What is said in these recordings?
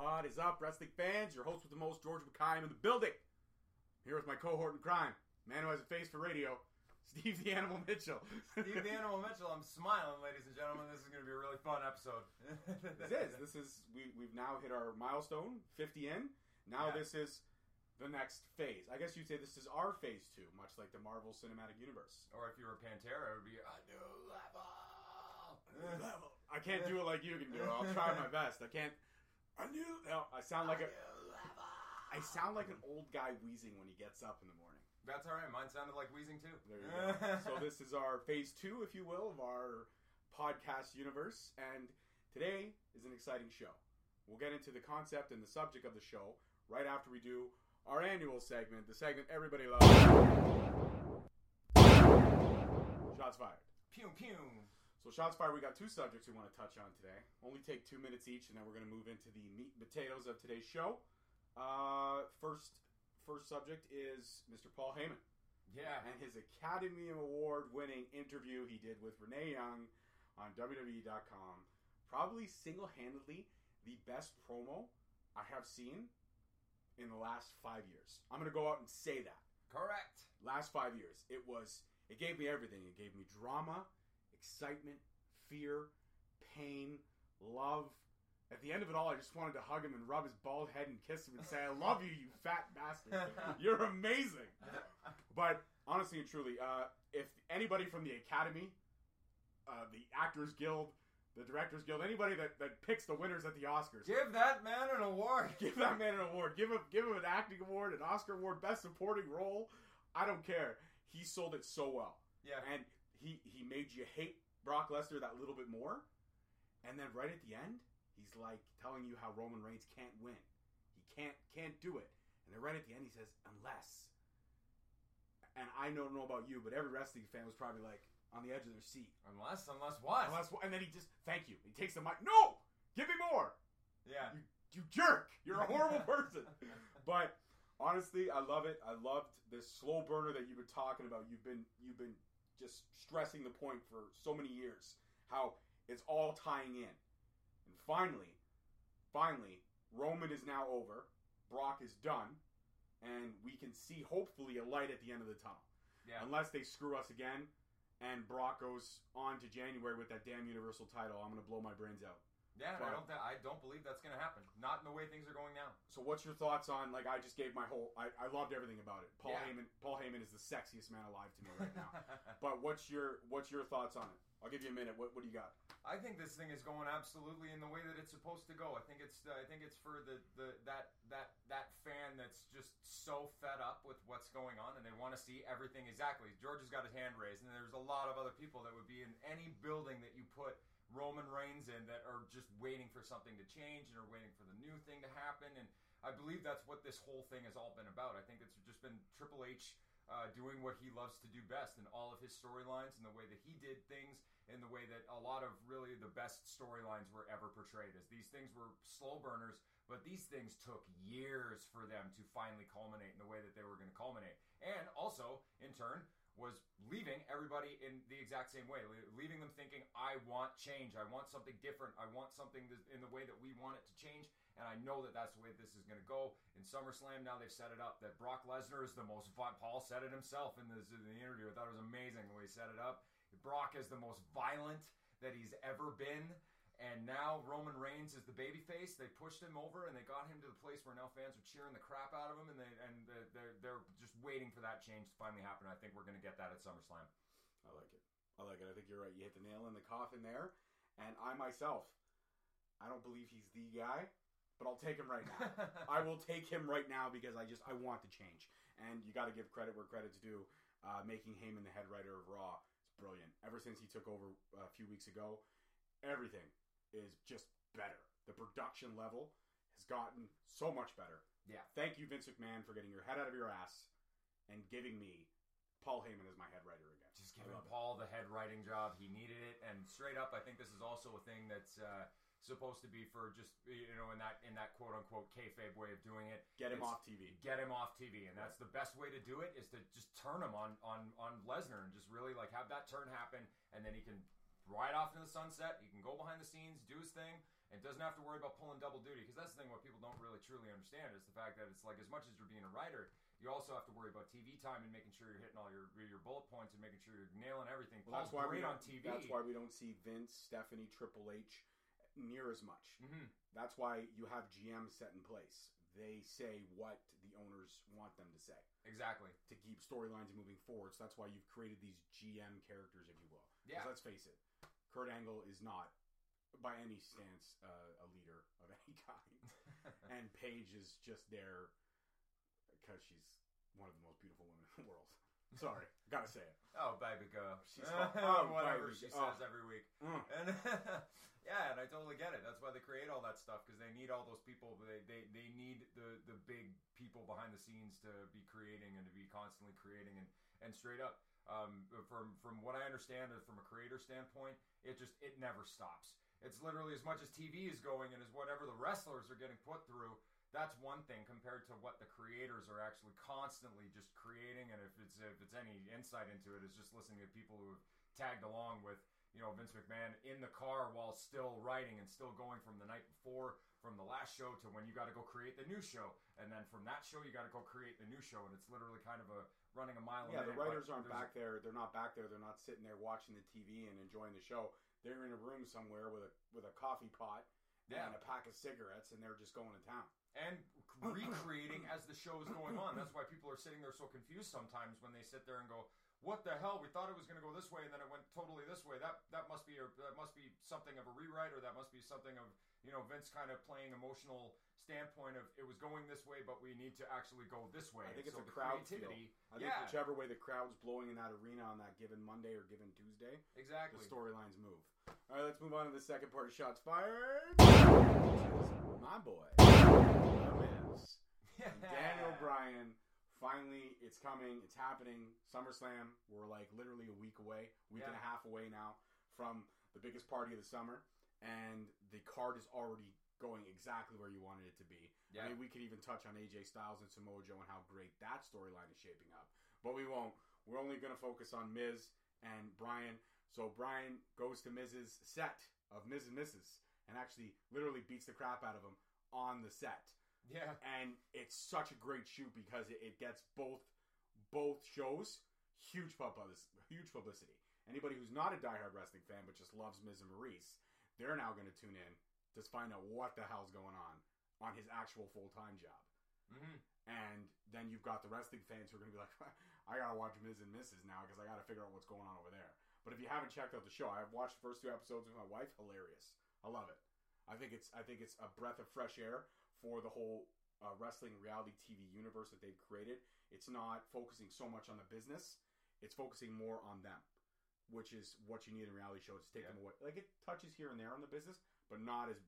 What is up, wrestling fans? Your host with the most, George McKay, in the building. Here with my cohort in crime, man who has a face for radio, Steve the Animal Mitchell. Steve the Animal Mitchell, I'm smiling, ladies and gentlemen. This is going to be a really fun episode. this is. This is. We we've now hit our milestone, fifty in. Now Yeah. this is the next phase. I guess you'd say this is our phase two, much like the Marvel Cinematic Universe. Or if you were Pantera, it would be a new level. Level. I can't do it like you can do it. I'll try my best. I can't. I knew. No, I sound like a. I sound like an old guy wheezing when he gets up in the morning. That's all right. Mine sounded like wheezing too. There you go. so this is our phase two, if you will, of our podcast universe, and today is an exciting show. We'll get into the concept and the subject of the show right after we do our annual segment, the segment everybody loves. Shots fired. Pew pew. So shots fired. We got two subjects we want to touch on today. Only take two minutes each, and then we're going to move into the meat and potatoes of today's show. Uh, first, first subject is Mr. Paul Heyman Yeah. and his Academy Award winning interview he did with Renee Young on WWE.com. Probably single handedly the best promo I have seen in the last five years. I'm going to go out and say that. Correct. Last five years. It was, it gave me everything. It gave me drama, excitement, fear, pain, love. At the end of it all, I just wanted to hug him and rub his bald head and kiss him and say, I love you, you fat bastard. You're amazing. But honestly and truly, uh, if anybody from the Academy, uh, the Actors Guild, the Directors Guild, anybody that, that picks the winners at the Oscars, Give that man an award. give that man an award. Give him give him an acting award, an Oscar award, best supporting role. I don't care. He sold it so well, Yeah. and he he made you hate Brock Lesnar that little bit more. And then right at the end, he's like telling you how Roman Reigns can't win. He can't can't do it. And then right at the end, he says, "Unless." And I don't know about you, but every wrestling fan was probably like on the edge of their seat. Unless, unless what? Unless, and then he just, "Thank you." He takes the mic. No, give me more yeah. you, you jerk. You're a horrible person. But honestly, I love it. I loved this slow burner that you've been talking about. You've been you've been just stressing the point for so many years. How it's all tying in. And finally, finally, Roman is now over. Brock is done. And we can see hopefully a light at the end of the tunnel. Yeah. Unless they screw us again and Brock goes on to January with that damn universal title, I'm gonna blow my brains out. Yeah. And I don't. Th- I don't believe that's going to happen. Not in the way things are going now. So what's your thoughts on like I just gave my whole I, I loved everything about it. Paul Yeah. Heyman Paul Heyman is the sexiest man alive to me right now. but what's your what's your thoughts on it? I'll give you a minute. What what do you got? I think this thing is going absolutely in the way that it's supposed to go. I think it's I think it's for the, the that that that fan that's just so fed up with what's going on and they want to see everything exactly. George has got his hand raised, and there's a lot of other people that would be in any building that you put Roman Reigns in that are just waiting for something to change and are waiting for the new thing to happen. And I believe that's what this whole thing has all been about. I think it's just been Triple H uh, doing what he loves to do best in all of his storylines and the way that he did things in the way that a lot of really the best storylines were ever portrayed as these things were slow burners but these things took years for them to finally culminate in the way that they were going to culminate and also in turn was leaving everybody in the exact same way leaving them thinking i want change i want something different i want something in the way that we want it to change and I know that that's the way this is going to go in SummerSlam. Now they've set it up that Brock Lesnar is the most. Paul said it himself in, this, in the interview. I thought it was amazing the way he set it up. Brock is the most violent that he's ever been, and now Roman Reigns is the babyface. They pushed him over and they got him to the place where now fans are cheering the crap out of him, and they and they're they're, just waiting for that change to finally happen. I think we're going to get that at SummerSlam. I like it. I like it. I think you're right. You hit the nail in the coffin there. And I myself, I don't believe he's the guy, but I'll take him right now. I will take him right now because I just I want to change. And you got to give credit where credit's due. Uh, making Heyman the head writer of Raw is brilliant. Ever since he took over uh, a few weeks ago, everything is just better. The production level has gotten so much better. Yeah. Thank you, Vince McMahon, for getting your head out of your ass and giving me Paul Heyman as my head writer again. Just giving it. Paul the head writing job. He needed it, and straight up, I think this is also a thing that's uh, supposed to be for just you know in that in that quote unquote kayfabe way of doing it. Get him off TV. Get him off TV, and that's the best way to do it is to just turn him on on on Lesnar and just really like have that turn happen, and then he can ride off into the sunset. He can go behind the scenes, do his thing, and doesn't have to worry about pulling double duty because that's the thing what people don't really truly understand is the fact that it's like as much as you're being a writer you also have to worry about TV time and making sure you're hitting all your your bullet points and making sure you're nailing everything. Well, that's Paul's why we don't, on TV. That's why we don't see Vince, Stephanie, Triple H near as much. hmm That's why you have GM set in place. They say what the owners want them to say Exactly. to keep storylines moving forward. So that's why you've created these GM characters, if you will. Yeah. let's face it, Kurt Angle is not, by any stance, uh, a leader of any kind. and Paige is just there because she's one of the most beautiful women in the world. Sorry, gotta say it. oh, baby girl. She's oh, whatever baby she girl. says every week. Mm. And yeah, and I totally get it. That's why they create all that stuff because they need all those people. They, they they need the the big people behind the scenes to be creating and to be constantly creating and and straight up. Um, from from what I understand, from a creator standpoint, it just it never stops. It's literally as much as TV is going and as whatever the wrestlers are getting put through. That's one thing compared to what the creators are actually constantly just creating. And if it's if it's any insight into it, is just listening to people who have tagged along with you know Vince McMahon in the car while still writing and still going from the night before from the last show to when you got to go create the new show and then from that show you got to go create the new show and it's literally kind of a running a mile Yeah, a the writers aren't back there. They're not back there. They're not sitting there watching the TV and enjoying the show. They're in a room somewhere with a with a coffee pot Yeah. and a pack of cigarettes, and they're just going to town. and recreating as the show is going on. That's why people are sitting there so confused sometimes when they sit there and go, "What the hell? We thought it was going to go this way, and then it went totally this way. That that must be a, that must be something of a rewrite, or that must be something of you know Vince kind of playing emotional standpoint of it was going this way, but we need to actually go this way. I think it's so a the crowd feel. creativity. I think yeah, whichever way the crowd's blowing in that arena on that given Monday or given Tuesday, exactly. the storylines move. All right, let's move on to the second part of Shots Fired. My boy, The Miz. And Daniel Bryan. Finally, it's coming. It's happening. SummerSlam. We're like literally a week away, week and a half away now from the biggest party of the summer, and the card is already going exactly where you wanted it to be. Yeah. I mean, we could even touch on AJ Styles and Samoa Joe and how great that storyline is shaping up, but we won't. We're only going to focus on Miz and Bryan. So Bryan goes to Miz's set of Miz and Mrs. and actually literally beats the crap out of him on the set yeah, and it's such a great shoot because it, it gets both both shows huge publicity. Huge publicity. Anybody who's not a diehard wrestling fan but just loves Miz and Maryse, they're now going to tune in to find out what the hell's going on on his actual full time job. hmm And then you've got the wrestling fans who are going to be like, I got to watch Miz and Mrs. now because I got to figure out what's going on over there. But if you haven't checked out the show, I've watched the first two episodes with my wife. Hilarious. I love it. I think it's I think it's a breath of fresh air for the whole uh, wrestling reality TV universe that they've created. It's not focusing so much on the business; it's focusing more on them, which is what you need in reality show. To take Yeah. them away, like it touches here and there on the business, but not as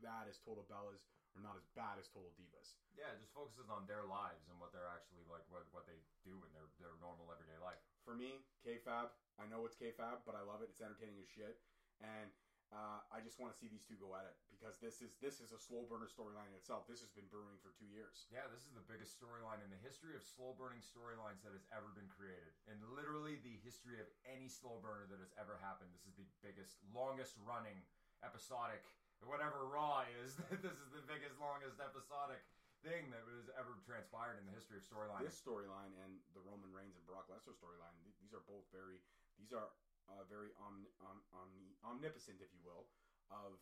bad as Total Bellas or not as bad as Total Divas. yeah. It just focuses on their lives and what they're actually like, what what they do in their their normal everyday life. for me, kayfabe. I know it's kayfabe, but I love it. It's entertaining as shit, and uh, I just want to see these two go at it because this is this is a slow burner storyline in itself. This has been brewing for two years. Yeah, this is the biggest storyline in the history of slow burning storylines that has ever been created. and literally the history of any slow burner that has ever happened, this is the biggest, longest running episodic, whatever Raw is, this is the biggest, longest episodic thing that has ever transpired in the history of storyline. This storyline and the Roman Reigns and Brock Lesnar storyline, th- these are both very these are uh, very omni- om- omni- omnipotent, if you will, of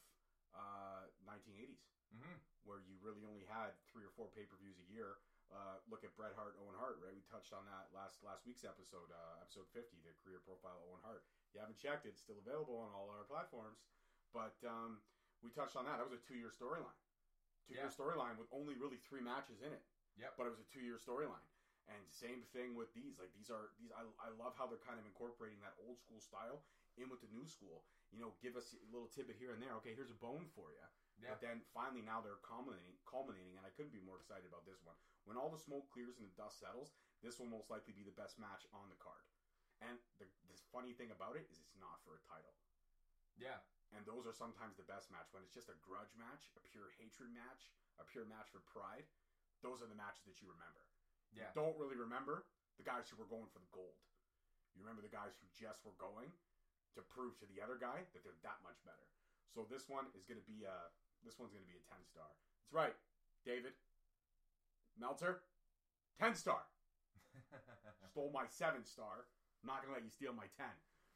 uh, 1980s. hmm where you really only had three or four pay per views a year. Uh, look at Bret Hart, Owen Hart, right? We touched on that last last week's episode, uh, episode fifty, the career profile of Owen Hart. If You haven't checked it; it's still available on all our platforms. But um, we touched on that. That was a two year storyline, two year Yeah. storyline with only really three matches in it. Yep. But it was a two year storyline. And same thing with these. Like these are these. I, I love how they're kind of incorporating that old school style in with the new school. You know, give us a little tidbit here and there. Okay, here's a bone for you. Yeah. But then finally now they're culminating, culminating, and I couldn't be more excited about this one. When all the smoke clears and the dust settles, this will most likely be the best match on the card. And the, the funny thing about it is it's not for a title. Yeah. And those are sometimes the best match when it's just a grudge match, a pure hatred match, a pure match for pride. Those are the matches that you remember. Yeah. Don't really remember the guys who were going for the gold. You remember the guys who just were going to prove to the other guy that they're that much better. So this one is going to be a this one's going to be a ten star. That's right, David Meltzer, ten star. Stole my seven star. I'm not going to let you steal my ten.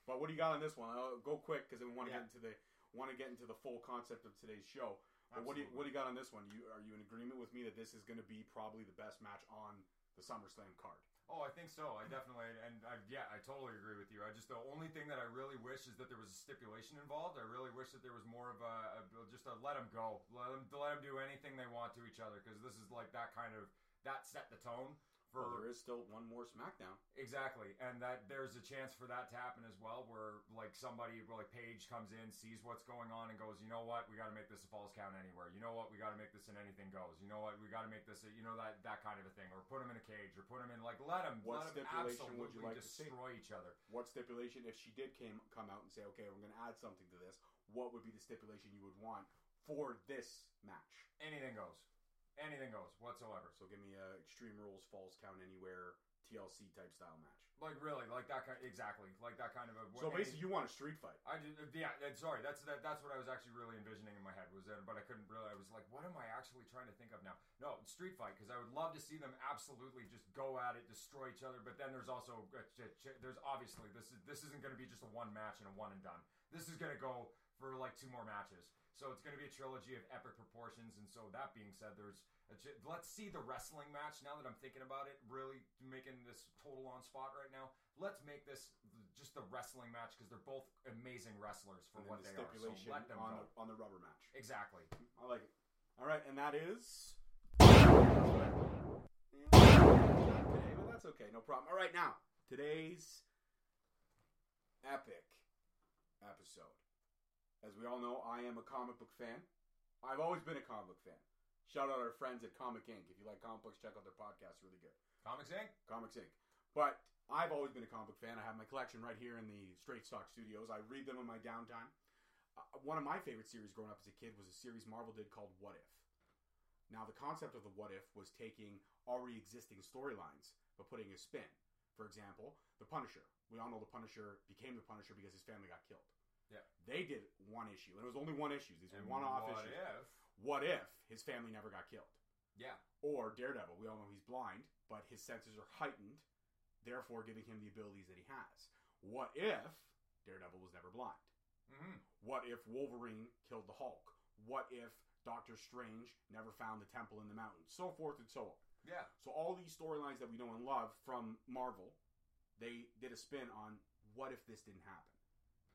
But what do you got on this one? I'll go quick because we want to Yeah. get into the want to get into the full concept of today's show. But what do you what do you got on this one? You are you in agreement with me that this is going to be probably the best match on the SummerSlam card? Oh, I think so. I definitely, and I, yeah, I totally agree with you. I just the only thing that I really wish is that there was a stipulation involved. I really wish that there was more of a, a just a let them go, let them let them do anything they want to each other because this is like that kind of that set the tone for Well, there is still one more SmackDown. Exactly, and that there's a chance for that to happen as well, where like somebody like Paige comes in, sees what's going on, and goes, you know what, we got to make this a false count anywhere. You know what, we got to make this an anything goes. You know what, we got to make this a you know that that kind of a thing, or put them in a cage, or put them in like let them What let stipulation absolutely would you like destroy each other. What stipulation, if she did came come out and say, okay, we're going to add something to this, what would be the stipulation you would want for this match? Anything goes, anything goes whatsoever. So give me a Extreme Rules Falls Count Anywhere TLC type style match. Like really, like that kind, exactly, like that kind of a. So basically, you want a street fight. I did, yeah. and Sorry, that's that, that's what I was actually really envisioning in my head was, uh, but I couldn't really. I was like, what am I actually trying to think of now? No, street fight because I would love to see them absolutely just go at it, destroy each other. But then there's also uh, there's obviously this is this isn't going to be just a one match and a one and done. This is going to go for like two more matches. So it's going to be a trilogy of epic proportions. And so that being said, there's a, let's see the wrestling match. Now that I'm thinking about it, really making this total on spot right now. Let's make this just the wrestling match because they're both amazing wrestlers for And what the they are. So let them on go. the, on the rubber match. Exactly. I like it. All right, and that is. Today, but that's okay, no problem. All right, now today's epic episode. As we all know, I am a comic book fan. I've always been a comic book fan. Shout out our friends at Comic Inc. If you like comic books, check out their podcast. Really good. Comics Inc. Comics Inc. But I've always been a comic book fan. I have my collection right here in the Straight Stock Studios. I read them in my downtime. Uh, one of my favorite series growing up as a kid was a series Marvel did called What If. Now, the concept of the What If was taking already existing storylines but putting a spin. For example, The Punisher. We all know The Punisher became The Punisher because his family got killed. Yeah. They did one issue, and it was only one issue. These were one-off what issues. if? What if his family never got killed? Yeah. Or Daredevil, we all know he's blind, but his senses are heightened, therefore giving him the abilities that he has. What if Daredevil was never blind? hmm What if Wolverine killed the Hulk? What if Doctor Strange never found the temple in the mountains? So forth and so on. Yeah. So all these storylines that we know and love from Marvel, they did a spin on what if this didn't happen?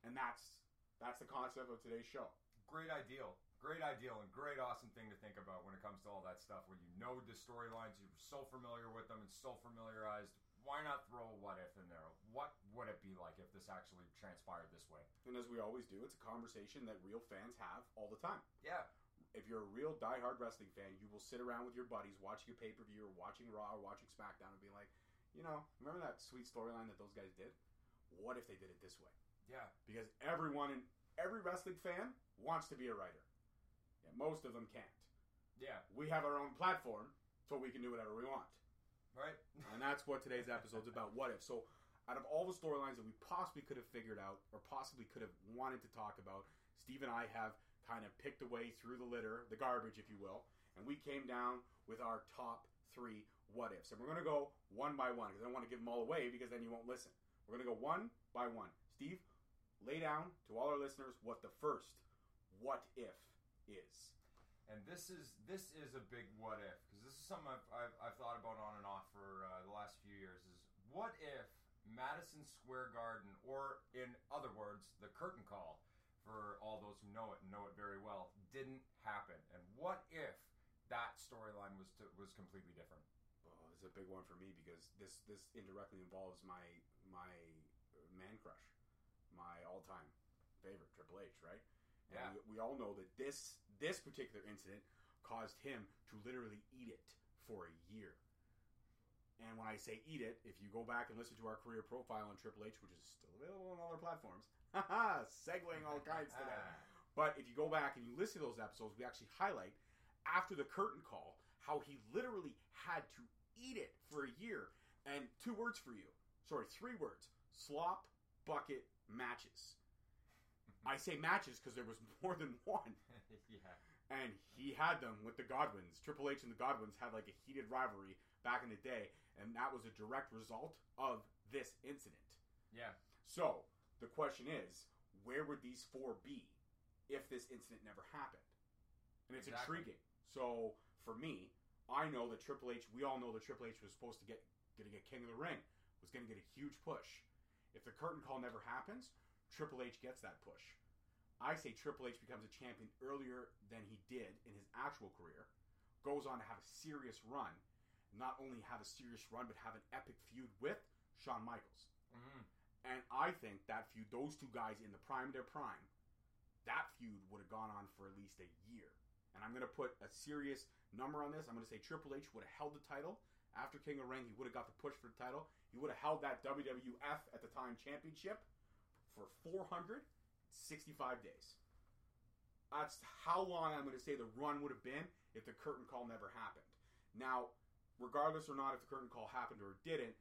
And that's that's the concept of today's show. Great ideal. Great ideal and great awesome thing to think about when it comes to all that stuff where you know the storylines, you're so familiar with them and so familiarized. Why not throw a what if in there? What would it be like if this actually transpired this way? And as we always do, it's a conversation that real fans have all the time. Yeah. if you're a real diehard wrestling fan, you will sit around with your buddies watching a pay per view or watching Raw or watching SmackDown and be like, you know, remember that sweet storyline that those guys did? What if they did it this way? Yeah. Because everyone in every wrestling fan wants to be a writer. Yeah, most of them can't. Yeah. We have our own platform, so we can do whatever we want. Right? And that's what today's episode's about. What if? So, out of all the storylines that we possibly could have figured out or possibly could have wanted to talk about, Steve and I have kind of picked a way through the litter, the garbage, if you will, and we came down with our top three what ifs. And we're going to go one by one because I don't want to give them all away because then you won't listen. We're going to go one by one. Steve, lay down to all our listeners what the first what if is. And this is this is a big what if because this is something I've, I've, I've thought about on and off for uh, the last few years. Is what if Madison Square Garden, or in other words, the curtain call for all those who know it and know it very well, didn't happen? And what if that storyline was to, was completely different? Oh, is a big one for me because this this indirectly involves my my man crush, my all time favorite Triple H, right? And Yeah. we, we all know that this this particular incident caused him to literally eat it for a year. And when I say eat it, if you go back and listen to our career profile on Triple H, which is still available on all our platforms, haha, segueing all kinds today. But if you go back and you listen to those episodes, we actually highlight after the curtain call how he literally had to eat it for a year. And two words for you. Sorry, three words. Slop bucket matches. I say matches because there was more than one. yeah. and he had them with the Godwinns. Triple H and the Godwinns had like a heated rivalry back in the day, and that was a direct result of this incident. Yeah. So the question is, where would these four be if this incident never happened? And it's Exactly. intriguing. So for me, I know that Triple H. We all know that Triple H was supposed to get going to get King of the Ring. Was going to get a huge push. If the curtain call never happens, Triple H gets that push. I say Triple H becomes a champion earlier than he did in his actual career, goes on to have a serious run, not only have a serious run, but have an epic feud with Shawn Michaels. Mhm. And I think that feud, those two guys in the prime of their prime, that feud would have gone on for at least a year. And I'm going to put a serious number on this. I'm going to say Triple H would have held the title after King of Ring. He would have got the push for the title. He would have held that WWF at the time championship for 465 days. That's how long I'm going to say the run would have been if the curtain call never happened. Now, regardless or not if the curtain call happened or didn't,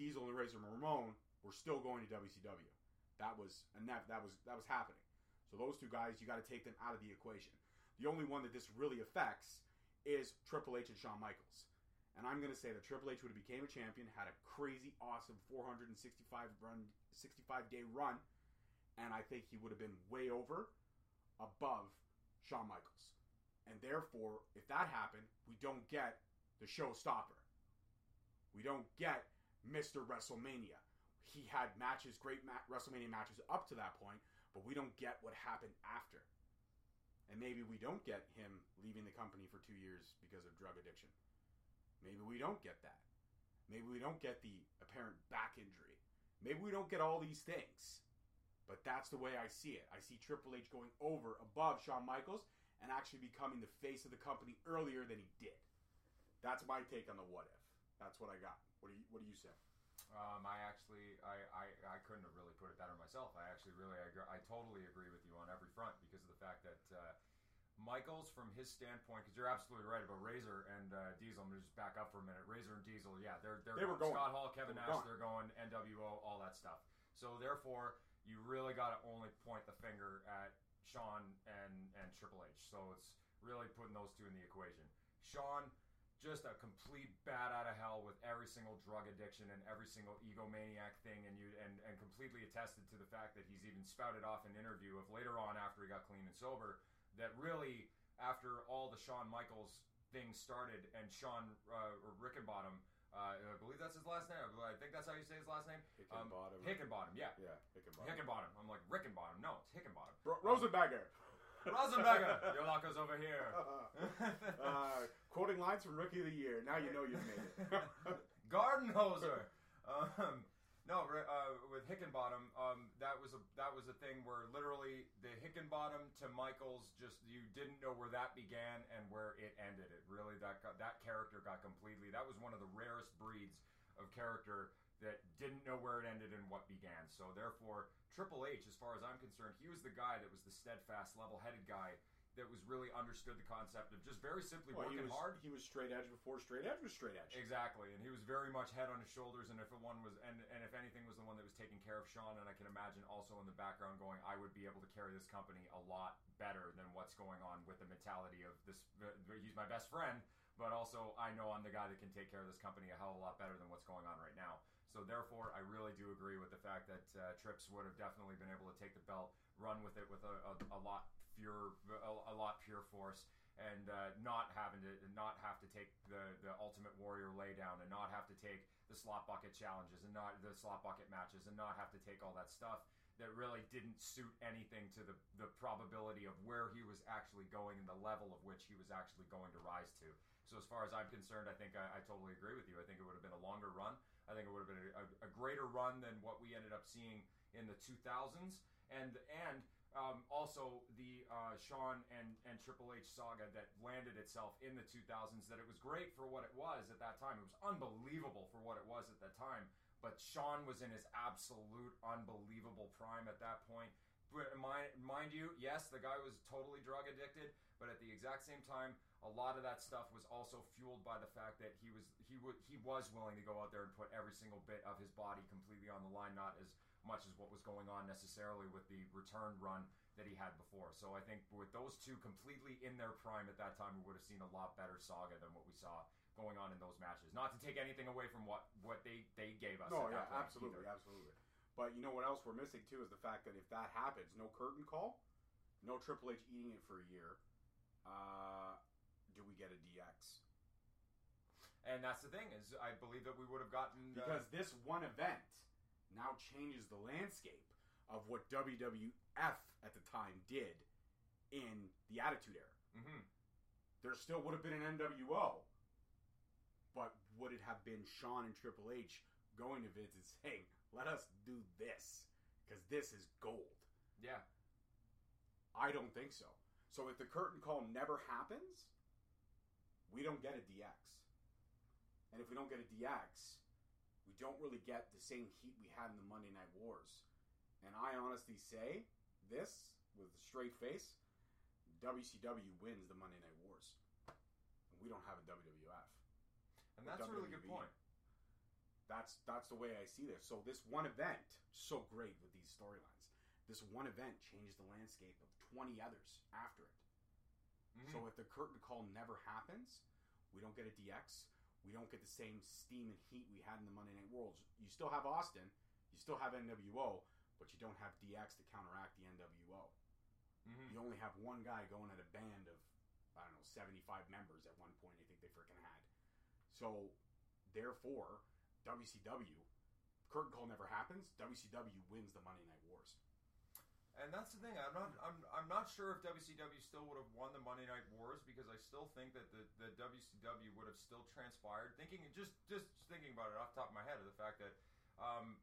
Diesel and Razor Ramon were still going to WCW. That was that that was that was happening. So those two guys, you got to take them out of the equation. The only one that this really affects is Triple H and Shawn Michaels. And I'm going to say that Triple H would have became a champion, had a crazy awesome 465 run 65 day run, and I think he would have been way over above Shawn Michaels. And therefore, if that happened, we don't get the showstopper. We don't get Mr. WrestleMania. He had matches, great ma- WrestleMania matches up to that point, but we don't get what happened after. And maybe we don't get him leaving the company for two years because of drug addiction. Maybe we don't get that. Maybe we don't get the apparent back injury. Maybe we don't get all these things. But that's the way I see it. I see Triple H going over above Shawn Michaels and actually becoming the face of the company earlier than he did. That's my take on the what if. That's what I got. What do you What do you say? Um, I actually, I, I, I couldn't have really put it better myself. I actually really, I, I totally agree with you on every front because of the fact that uh, Michaels, from his standpoint, because you're absolutely right about Razor and uh, Diesel. I'm going to just back up for a minute. Razor and Diesel, yeah, they're they're They were going. going. Scott Hall, Kevin They Nash, they're going. NWO, all that stuff. So therefore, you really got to only point the finger at Shawn and and Triple H. So it's really putting those two in the equation. Shawn, just a complete bat out of hell with every single drug addiction and every single egomaniac thing, and you and, and completely attested to the fact that he's even spouted off an interview of later on after he got clean and sober that really after all the Shawn Michaels things started and Shawn uh, or Rickenbottom, uh, I believe that's his last name. I think that's how you say his last name. Um, Hickenbottom. Hickenbottom, yeah. yeah, Hickenbottom. Hickenbottom. I'm like Rickenbottom. No, it's Hickenbottom. Ro- Rosenberger. Rosenberger, your locker's over here. uh, quoting lines from Rookie of the Year. Now you know you've made it. Gardenhoser. Um, no, uh, with Hickenbottom, um, that was a that was a thing where literally the Hickenbottom to Michaels, just you didn't know where that began and where it ended. It really that got, that character got completely. That was one of the rarest breeds of character that didn't know where it ended and what began. So therefore, Triple H, as far as I'm concerned, he was the guy that was the steadfast, level-headed guy that was really understood the concept of just very simply Well, he working was hard. he was straight edge before straight edge was straight edge. Exactly, and he was very much head on his shoulders. And if one was, and, and if anything was the one that was taking care of Shawn, and I can imagine also in the background going, I would be able to carry this company a lot better than what's going on with the mentality of this. He's my best friend, but also I know I'm the guy that can take care of this company a hell of a lot better than what's going on right now. So therefore, I really do agree with the fact that uh, Trips would have definitely been able to take the belt, run with it with a, a, a lot a, a lot pure force, and uh, not having to not have to take the the Ultimate Warrior laydown, and not have to take the slop bucket challenges, and not the slop bucket matches, and not have to take all that stuff that really didn't suit anything to the the probability of where he was actually going and the level of which he was actually going to rise to. So as far as I'm concerned, I think I, I totally agree with you. I think it would have been a longer run. I think it would have been a, a, a greater run than what we ended up seeing in the 2000s, and and um, also the uh, Shawn and and Triple H saga that landed itself in the 2000s. That it was great for what it was at that time. It was unbelievable for what it was at that time. But Shawn was in his absolute unbelievable prime at that point. but mind, mind you, yes, the guy was totally drug addicted, but at the exact same time, a lot of that stuff was also fueled by the fact that he was he would he was willing to go out there and put every single bit of his body completely on the line, not as much as what was going on necessarily with the return run that he had before. So I think with those two completely in their prime at that time, we would have seen a lot better saga than what we saw going on in those matches. Not to take anything away from what what they they gave us. No, yeah, absolutely, either. absolutely. But you know what else we're missing too is the fact that if that happens, no curtain call, no Triple H eating it for a year. Uh, do we get a DX? And that's the thing is, I believe that we would have gotten uh, Because this one event now changes the landscape of what WWF at the time did in the Attitude Era. mhm. There still would have been an NWO, but would it have been Shawn and Triple H going to Vince and saying, "Let us do this because this is gold"? yeah. I don't think so. So if the curtain call never happens, we don't get a DX. And if we don't get a DX, we don't really get the same heat we had in the Monday Night Wars. And I honestly say this with a straight face, WCW wins the Monday Night Wars. And we don't have a WWF. And that's a really good point. That's that's the way I see this. So this one event, so great with these storylines. This one event changed the landscape of 20 others after it. Mhm. So if the curtain call never happens, we don't get a DX. We don't get the same steam and heat we had in the Monday Night Worlds. You still have Austin, you still have NWO, but you don't have DX to counteract the NWO. Mhm. You only have one guy going at a band of I don't know 75 members at one point. I think they freaking had. So therefore, WCW curtain call never happens. WCW wins the Monday Night Wars. And that's the thing. I'm not. I'm. I'm not sure if WCW still would have won the Monday Night Wars because I still think that the, the WCW would have still transpired. Thinking just just thinking about it off the top of my head, of the fact that um,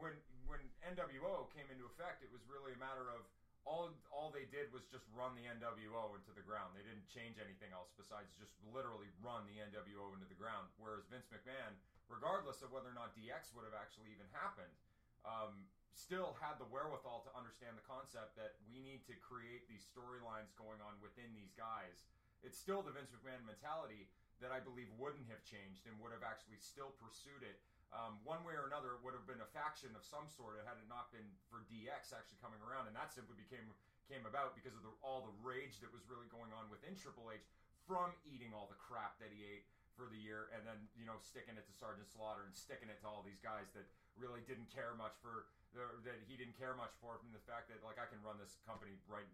when when NWO came into effect, it was really a matter of all all they did was just run the NWO into the ground. They didn't change anything else besides just literally run the NWO into the ground. Whereas Vince McMahon, regardless of whether or not DX would have actually even happened, um, still had the wherewithal to understand the concept that we need to create these storylines going on within these guys. It's still the Vince McMahon mentality that I believe wouldn't have changed and would have actually still pursued it. Um, one way or another, it would have been a faction of some sort had it not been for DX actually coming around, and that simply became came about because of the, all the rage that was really going on within Triple H from eating all the crap that he ate for the year, and then you know sticking it to Sergeant Slaughter and sticking it to all these guys that really didn't care much for that he didn't care much for from the fact that like I can run this company right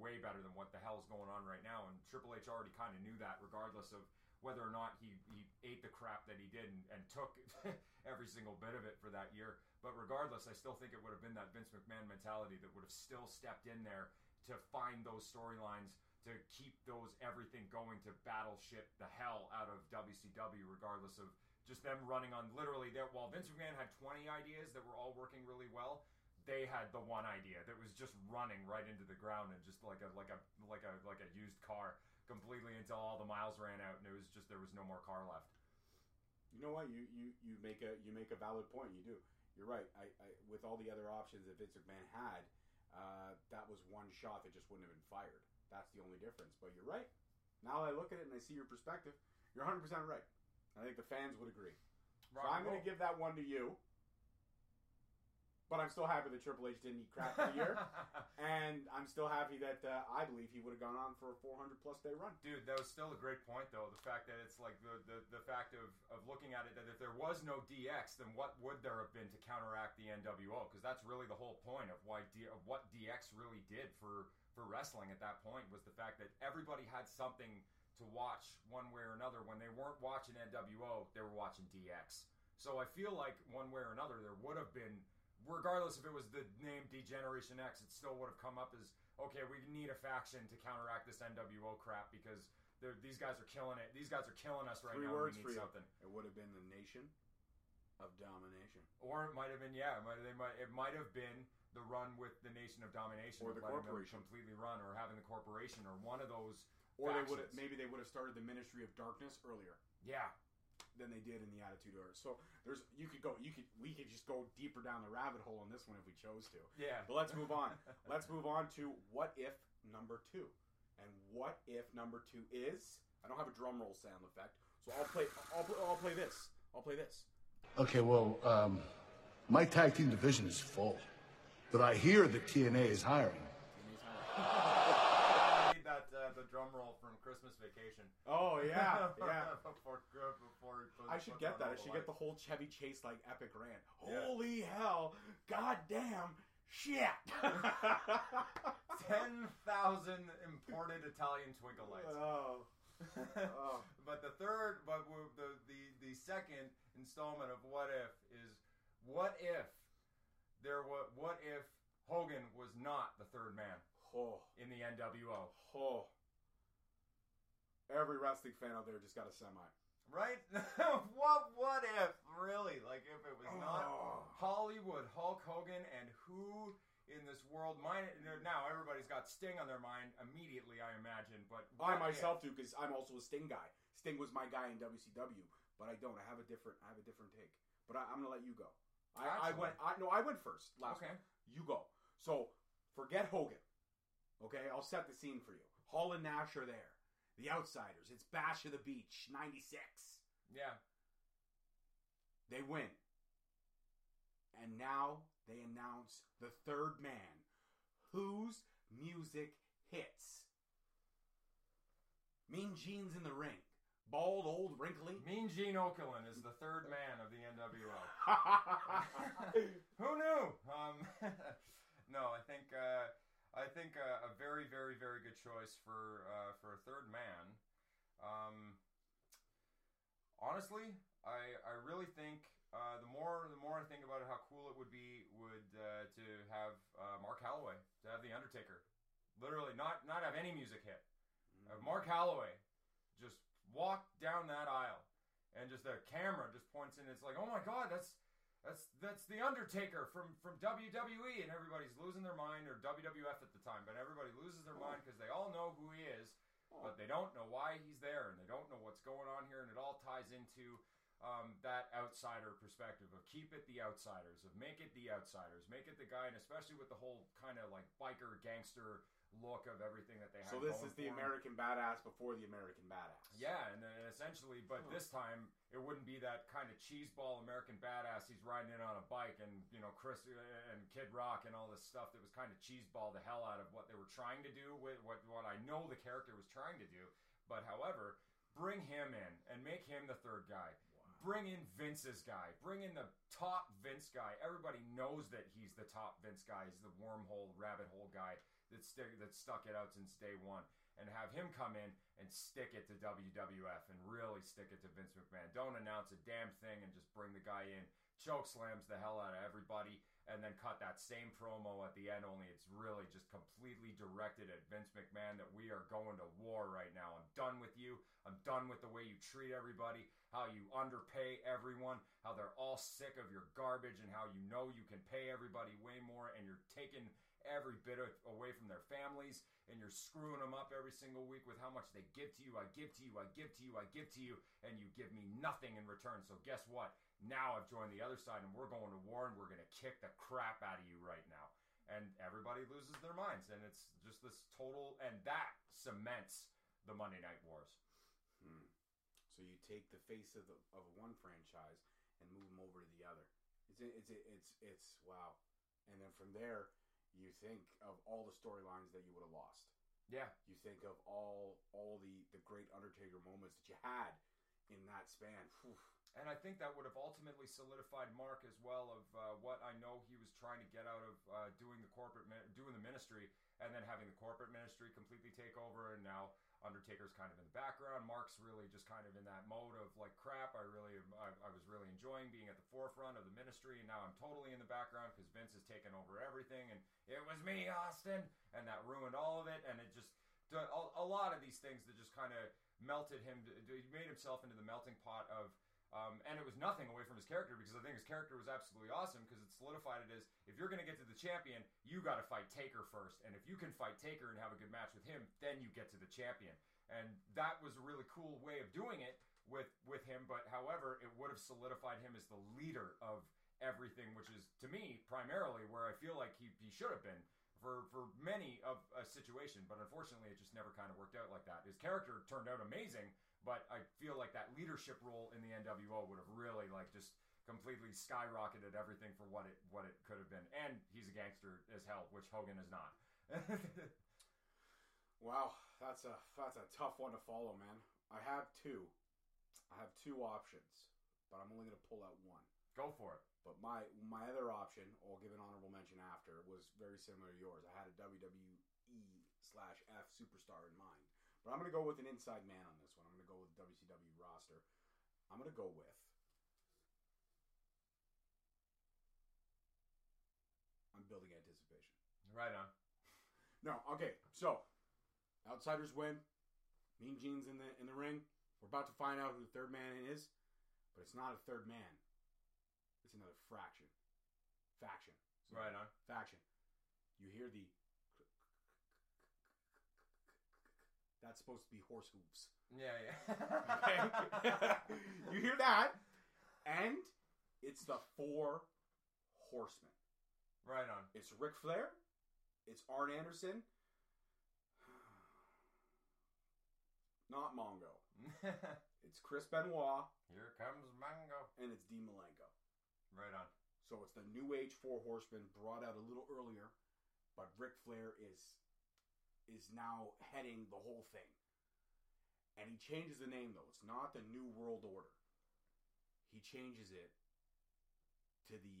way better than what the hell's going on right now, and Triple H already kind of knew that, regardless of whether or not he, he ate the crap that he did and, and took every single bit of it for that year. But regardless, I still think it would have been that Vince McMahon mentality that would have still stepped in there to find those storylines to keep those everything going to battleship the hell out of WCW, regardless of just them running on literally that. While Vince McMahon had 20 ideas that were all working really well, they had the one idea that was just running right into the ground and just like a like a like a like a used car completely until all the miles ran out and it was just there was no more car left. You know what? You you you make a you make a valid point. You do. You're right. I, I with all the other options that Vince McMahon had, uh, that was one shot that just wouldn't have been fired. That's the only difference. But you're right. Now I look at it and I see your perspective, you're 100 percent right. I think the fans would agree. So I'm going to give that one to you. But I'm still happy that Triple H didn't eat crap for a year, and I'm still happy that uh, I believe he would have gone on for a 400 plus day run. Dude, that was still a great point, though. The fact that it's like the, the, the fact of, of looking at it that if there was no DX, then what would there have been to counteract the NWO? Because that's really the whole point of why D, of what DX really did for for wrestling at that point was the fact that everybody had something to watch one way or another. When they weren't watching NWO, they were watching DX. So I feel like one way or another, there would have been regardless if it was the name Degeneration X, it still would have come up as okay. We need a faction to counteract this NWO crap because these guys are killing it. These guys are killing us right Three now. words we for you. something. It would have been the Nation of Domination. Or it might have been yeah. It might, they might it might have been the run with the Nation of Domination, Or the letting them corporation. completely run, or having the corporation, or one of those. Or they would have maybe they would have started the Ministry of Darkness earlier. Yeah, than they did in the Attitude Era. So there's you could go you could we could just go deeper down the rabbit hole on this one if we chose to. Yeah. But let's move on. let's move on to what if number two, and what if number two is I don't have a drum roll sound effect, so I'll play I'll, play- I'll play this. I'll play this. Okay, well, um, my tag team division is full, but I hear that TNA is hiring. I need that uh, the drum roll from Christmas Vacation. Oh yeah, yeah. before, before, I should get that. I should get the whole Chevy Chase like epic rant. Yeah. Holy hell! Goddamn shit! ten thousand imported Italian twinkle lights. oh, oh. but the third, but the, the the second installment of What If is what if there was what if Hogan was not the third man oh, in the NWO, oh. Every wrestling fan out there just got a semi. right? what what if really like if it was not Oh. Hollywood Hulk Hogan and who in this world mine now everybody's got Sting on their mind immediately I imagine but I if? myself do because I'm also a Sting guy. Sting was my guy in WCW, but I don't. I have a different. I have a different take. But I, I'm gonna let you go. I, I went. I no. I went first last Okay. one. You go. So forget Hogan. Okay, I'll set the scene for you. Hall and Nash are there. The Outsiders. It's Bash of the Beach, '96. yeah They win. And now they announce the third man whose music hits. Mean Gene's in the ring. Bald, old, wrinkly. Mean Gene Okerlund is the third man of the NWO Who knew? Um, no, I think uh, I think uh, a very, very, very good choice for uh, for a third man. Um, honestly, I I really think uh, the more the more I think about it, how cool it would be would uh, to have uh, Mark Calaway to have the Undertaker, literally not not have any music hit. Have Mark Calaway just walk down that aisle and just the camera just points in. It's like, oh my god, that's that's that's the Undertaker from from WWE, and everybody's losing their mind or WWF at the time, but everybody loses their mind because they all know who he is, but they don't know why he's there, and they don't know what's going on here, and it all ties into. Um, that outsider perspective of keep it the outsiders, of make it the outsiders, make it the guy, and especially with the whole kind of like biker gangster look of everything that they have. So this going is the for 'em. American Badass before the American Badass. Yeah, and then essentially, but this time it wouldn't be that kind of cheeseball American badass. He's riding in on a bike, and you know Chris uh, and Kid Rock and all this stuff that was kind of cheeseball the hell out of what they were trying to do with what what I know the character was trying to do. But however, bring him in and make him the third guy. Bring in Vince's guy. Bring in the top Vince guy. Everybody knows that he's the top Vince guy. He's the wormhole, rabbit hole guy that stick that stuck it out since day one and have him come in and stick it to WWF and really stick it to Vince McMahon. Don't announce a damn thing and just bring the guy in, choke slams the hell out of everybody, and then cut that same promo at the end. Only it's really just completely directed at Vince McMahon that we are going to war right now. I'm done with you. I'm done with the way you treat everybody, how you underpay everyone, how they're all sick of your garbage, and how you know you can pay everybody way more, and you're taking every bit of, away from their families and you're screwing them up every single week with how much they give to you. I give to you, I give to you, I give to you, and you give me nothing in return. So guess what? Now I've joined the other side and we're going to war and we're going to kick the crap out of you right now. And everybody loses their minds and it's just this total and that cements the Monday Night Wars. Hmm. So you take the face of the of one franchise and move them over to the other. It's it's it's it's wow. And then from there, you think of all the storylines that you would have lost. Yeah. You think of all all the the great Undertaker moments that you had in that span. Phew. And I think that would have ultimately solidified Mark as well of uh, what I know he was trying to get out of uh, doing the corporate, doing the ministry, and then having the corporate ministry completely take over. And now Undertaker's kind of in the background. Mark's really just kind of in that mode of like, crap. I really, I, I was really enjoying being at the forefront of the ministry, and now I'm totally in the background because Vince has taken over everything, and it was me, Austin, and that ruined all of it. And it just a, a lot of these things that just kind of melted him. He made himself into the melting pot of. Um, and it was nothing away from his character because I think his character was absolutely awesome because it solidified it as if you're going to get to the champion, you got to fight Taker first. And if you can fight Taker and have a good match with him, then you get to the champion. And that was a really cool way of doing it. with with him. But however, it would have solidified him as the leader of everything, which is to me primarily where I feel like he, he should have been for for many of a situation. But unfortunately, it just never kind of worked out like that. His character turned out amazing, but I feel like that leadership role in the NWO would have really like just completely skyrocketed everything for what it what it could have been. And he's a gangster as hell, which Hogan is not. Wow, that's a that's a tough one to follow, man. I have two. I have two options, but I'm only going to pull out one. Go for it. But my my other option, I'll give an honorable mention after, was very similar to yours. I had a WWE slash F superstar in mind, but I'm going to go with an inside man on this one. I'm going to go with WCW roster. I'm going to go with. I'm building anticipation. Right on. No, okay. So, outsiders win. Mean Gene's in the in the ring. We're about to find out who the third man is, but it's not a third man. It's another fraction, faction. It's Right on. faction. You hear the. That's supposed to be horse hooves. Yeah, yeah. Okay, you hear that, and it's the four horsemen. right on. It's Ric Flair. It's Arn Anderson. Not Mongo. It's Chris Benoit Here comes Mongo. and it's Dean Malenko. Right on. So it's the New Age Four Horsemen brought out a little earlier, but Ric Flair is is now heading the whole thing. And he changes the name though. It's not the New World Order. He changes it to the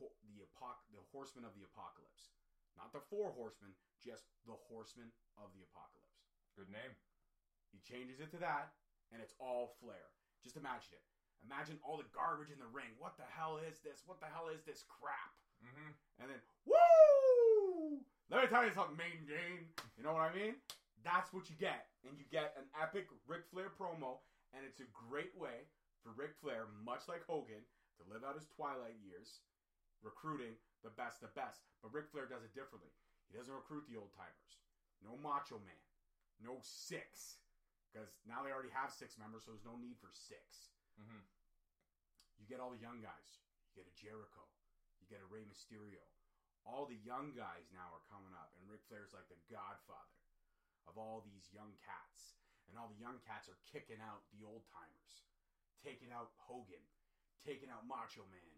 the apoc- the Horsemen of the Apocalypse. Not the Four Horsemen, just the Horsemen of the Apocalypse. Good name. He changes it to that, and it's all Flair. Just imagine it. Imagine all the garbage in the ring. What the hell is this? What the hell is this crap? Mm-hmm. And then, woo! Let me tell you something, Mean Gene. You know what I mean? That's what you get. And you get an epic Ric Flair promo, and it's a great way for Ric Flair, much like Hogan, to live out his twilight years, recruiting the best of best. But Ric Flair does it differently. He doesn't recruit the old timers. No Macho Man. No Syxx. Because now they already have six members, so there's no need for six. Mm-hmm. You get all the young guys. You get a Jericho. You get a Rey Mysterio. All the young guys now are coming up, and Ric Flair's like the godfather of all these young cats. And all the young cats are kicking out the old timers, taking out Hogan, taking out Macho Man,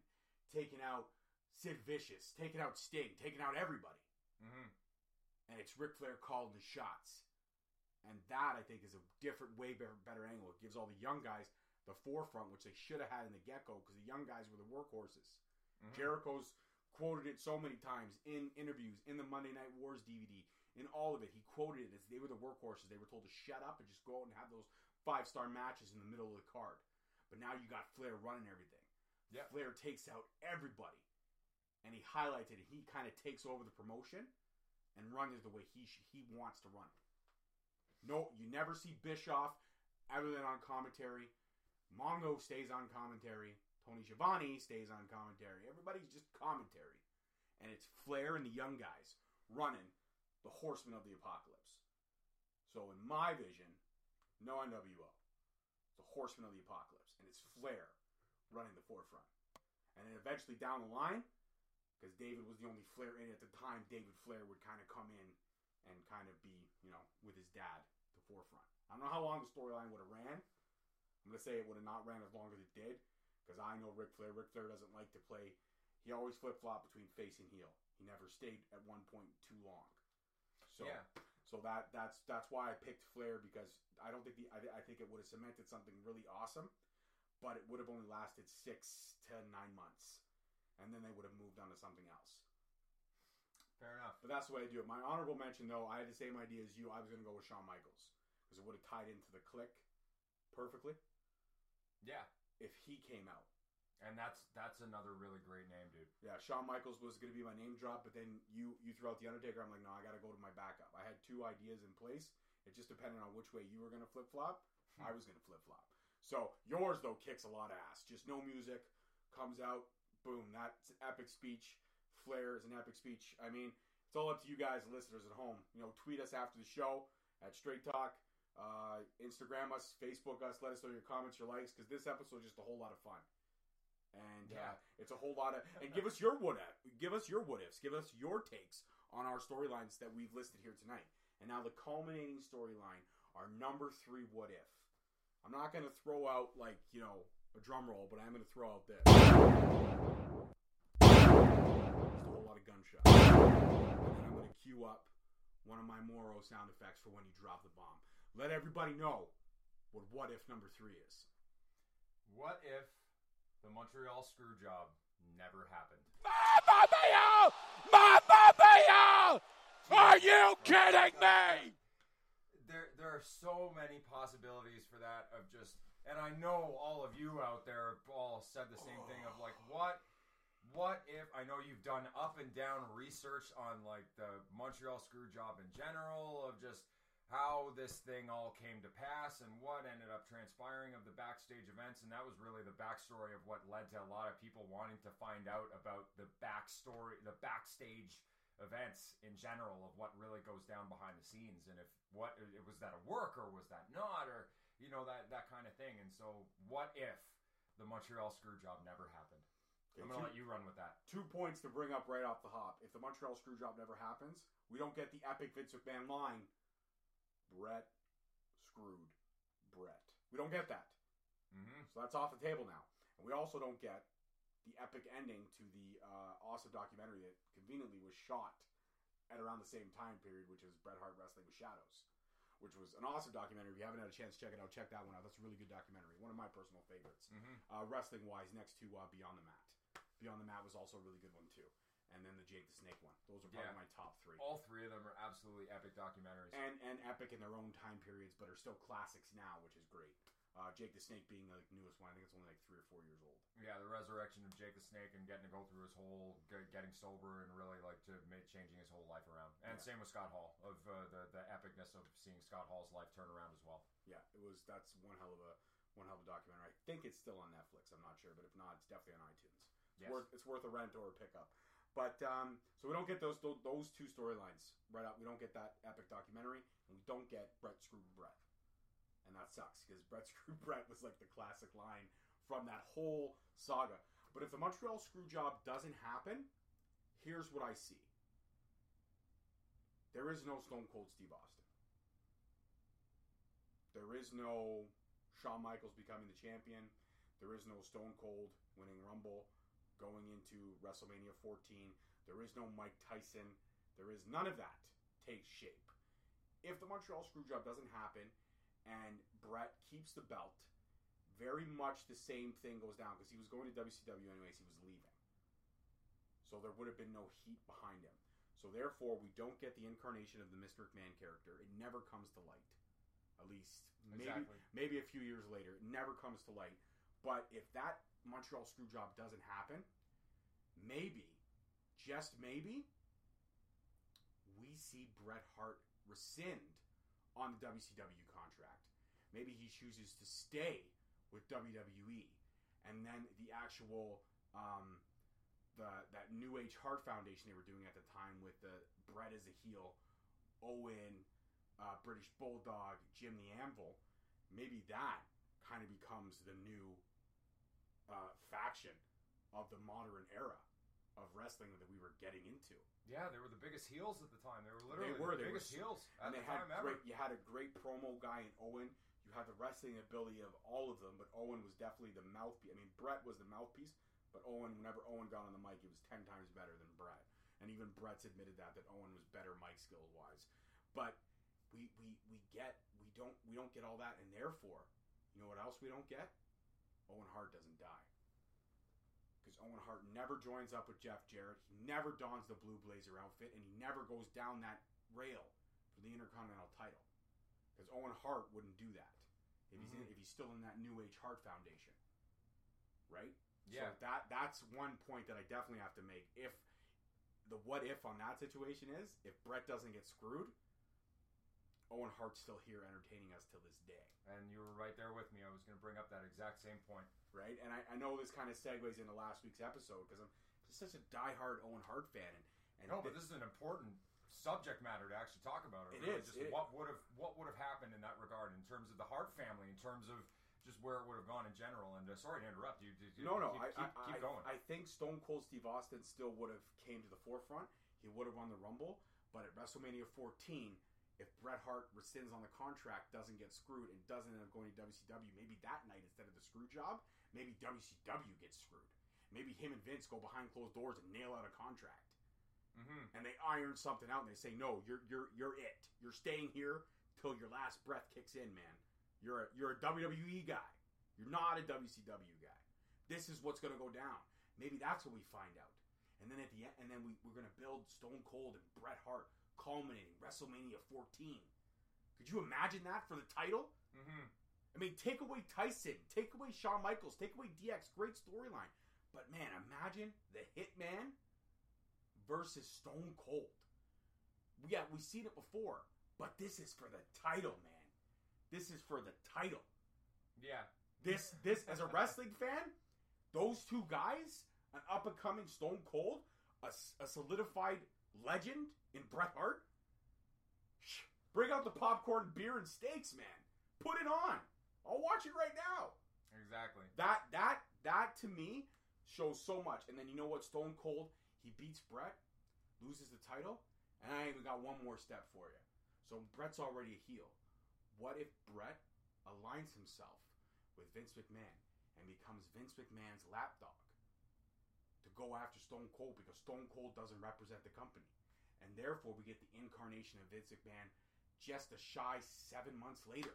taking out Sid Vicious, taking out Sting, taking out everybody. Mm-hmm. And it's Ric Flair calling the shots. And that, I think, is a different, way better, better angle. It gives all the young guys the forefront, which they should have had in the get go, because the young guys were the workhorses. Jericho's quoted it so many times in interviews, in the Monday Night Wars DVD, in all of it. He quoted it as they were the workhorses. They were told to shut up and just go out and have those five star matches in the middle of the card. But now you got Flair running everything. Yeah. Flair takes out everybody, and he highlights it. He kind of takes over the promotion and runs it the way he sh- he wants to run it. No, you never see Bischoff other than on commentary. Mongo stays on commentary. Tony Schiavone stays on commentary. Everybody's just commentary. And it's Flair and the young guys running the Horsemen of the Apocalypse. So in my vision, no NWO. The Horsemen of the Apocalypse. And it's Flair running the forefront. And then eventually down the line, because David was the only Flair in at the time, David Flair would kind of come in and kind of be, you know, with his dad, the forefront. I don't know how long the storyline would have ran. I'm going to say it would have not ran as long as it did because I know Ric Flair. Ric Flair doesn't like to play. He always flip flop between face and heel. He never stayed at one point too long. So, Yeah. so that that's that's why I picked Flair because I don't think the I, I think it would have cemented something really awesome, but it would have only lasted six to nine months, and then they would have moved on to something else. Fair enough. But that's the way I do it. My honorable mention, though, I had the same idea as you. I was going to go with Shawn Michaels because it would have tied into the Kliq perfectly Yeah. If he came out. And that's that's another really great name, dude. Yeah, Shawn Michaels was going to be my name drop, but then you you threw out the Undertaker. I'm like, no, I got to go to my backup. I had two ideas in place. It just depended on which way you were going to flip flop. Hmm. I was going to flip flop. So yours though kicks a lot of ass. Just no music comes out. Boom, that's an epic speech. Flair is an epic speech. I mean, it's all up to you guys, listeners at home. You know, tweet us after the show at Straight Talk. Uh, Instagram us, Facebook us, let us know your comments, your likes, because this episode is just a whole lot of fun. And uh, it's a whole lot of and give us your what if, give us your what ifs, give us your takes on our storylines that we've listed here tonight. And now the culminating storyline, our number three what if. I'm not gonna throw out like you know a drum roll, but I'm gonna throw out this. Just a whole lot of gunshots. And then I'm gonna cue up one of my Moro sound effects for when you drop the bomb. Let everybody know what what if number three is. What if the Montreal screw job never happened? Mamma mia! Mamma mia! Are you kidding me? there there are so many possibilities for that of just and I know all of you out there have all said the same thing of like what what if I know you've done up and down research on like the Montreal screw job in general of just how this thing all came to pass and what ended up transpiring of the backstage events and that was really the backstory of what led to a lot of people wanting to find out about the backstory the backstage events in general of what really goes down behind the scenes and if what it was that a work or was that not or you know that that kind of thing and so what if the Montreal screw job never happened I'm gonna two- let you run with that Two points to bring up right off the hop. If the Montreal screw job never happens, we don't get the epic Vince McMahon line. Bret screwed Bret. We don't get that. mm-hmm. So that's off the table now. And we also don't get the epic ending to the uh, awesome documentary that conveniently was shot at around the same time period, which is Bret Hart Wrestling with Shadows, which was an awesome documentary. If you haven't had a chance to check it out, check that one out. That's a really good documentary. One of my personal favorites. Mhm. Uh, wrestling wise, next to uh, Beyond the Mat. Beyond the Mat was also a really good one, too. And then the Jake the Snake one. Those are probably Yeah. my top three. all three of them are absolutely epic documentaries And, and epic in their own time periods, but are still classics now, which is great. Uh, Jake the Snake being the newest one. I think it's only like three or four years old. yeah the resurrection of Jake the Snake and getting to go through his whole ge- getting sober and really like to make changing his whole life around and same with Scott Hall of uh, the the epicness of seeing Scott Hall's life turn around as well Yeah, it was. That's one hell of a one hell of a documentary. I think it's still on Netflix. I'm not sure, but if not, it's definitely on iTunes. It's Yes. worth it's worth a rent or a pickup. But um, so we don't get those those, two storylines right up. We don't get that epic documentary, and we don't get Bret screwed Bret, and that sucks because Bret screwed Bret was like the classic line from that whole saga. But if the Montreal screw job doesn't happen, here's what I see. There is no Stone Cold Steve Austin. There is no Shawn Michaels becoming the champion. There is no Stone Cold winning Rumble going into WrestleMania 14. There is no Mike Tyson. There is none of that takes shape. If the Montreal Screwjob doesn't happen and Bret keeps the belt, very much the same thing goes down because he was going to WCW anyways. He was leaving. So there would have been no heat behind him. So therefore, we don't get the incarnation of the Mr. McMahon character. It never comes to light. At least maybe Exactly. maybe a few years later, it never comes to light. But if that Montreal screw job doesn't happen, maybe, just maybe, we see Bret Hart rescind on the WCW contract. Maybe he chooses to stay with WWE, and then the actual um, the that New Age Hart Foundation they were doing at the time with the Bret as a heel, Owen, uh, British Bulldog, Jim the Anvil. Maybe that kind of becomes the new uh, faction of the modern era of wrestling that we were getting into. Yeah, they were the biggest heels at the time. They were literally They were, the they biggest s- heels at and the they had time ever. great. You had a great promo guy in Owen. You had the wrestling ability of all of them, but Owen was definitely the mouthpiece. I mean, Bret was the mouthpiece, but Owen, whenever Owen got on the mic, he was ten times better than Bret. And even Bret's admitted that that Owen was better mic skill wise. But we we we get we don't we don't get all that, and therefore, you know what else we don't get? Owen Hart doesn't die. Because Owen Hart never joins up with Jeff Jarrett. He never dons the blue blazer outfit, and he never goes down that rail for the Intercontinental title. Because Owen Hart wouldn't do that if he's in, Mhm. if he's still in that New Age Hart Foundation, right? Yeah. So that that's one point that I definitely have to make. If the what if on that situation is if Bret doesn't get screwed, Owen Hart's still here entertaining us till this day. And you were right there with me. I was going to bring up that exact same point. right? And I, I know this kind of segues into last week's episode because I'm just such a diehard Owen Hart fan, and, and No, but thi- this is an important subject matter to actually talk about. It really is, Just it- what would have what would have happened in that regard in terms of the Hart family, in terms of just where it would have gone in general. And uh, sorry to interrupt you. you- you No, no, keep, I, keep, I, keep I, going. I think Stone Cold Steve Austin still would have came to the forefront. He would have won the Rumble, but at WrestleMania 14, if Bret Hart rescinds on the contract, doesn't get screwed, and doesn't end up going to WCW, maybe that night instead of the screw job, maybe WCW gets screwed. Maybe him and Vince go behind closed doors and nail out a contract, hmm and they iron something out, and they say, "No, you're you're you're it. You're staying here till your last breath kicks in, man. You're a, you're a WWE guy. You're not a WCW guy. This is what's going to go down. Maybe that's what we find out. And then at the end, and then we, we're going to build Stone Cold and Bret Hart culminating WrestleMania 14. Could you imagine that for the title? hmm I mean, take away Tyson, take away Shawn Michaels, take away DX. Great storyline. But man, imagine the Hitman versus Stone Cold. Yeah, we've seen it before, but this is for the title, man. This is for the title. Yeah. This, this as a wrestling fan, those two guys, an up and coming Stone Cold, a, a solidified legend in Bret Hart. Shh, Bring out the popcorn, beer, and steaks, man. Put it on. I'll watch it right now. Exactly. That that that to me shows so much. And then you know what? Stone Cold he beats Bret, loses the title, and I even got one more step for you. So Bret's already a heel. What if Bret aligns himself with Vince McMahon and becomes Vince McMahon's lapdog go after Stone Cold because Stone Cold doesn't represent the company, and therefore we get the incarnation of Vince McMahon just a shy seven months later.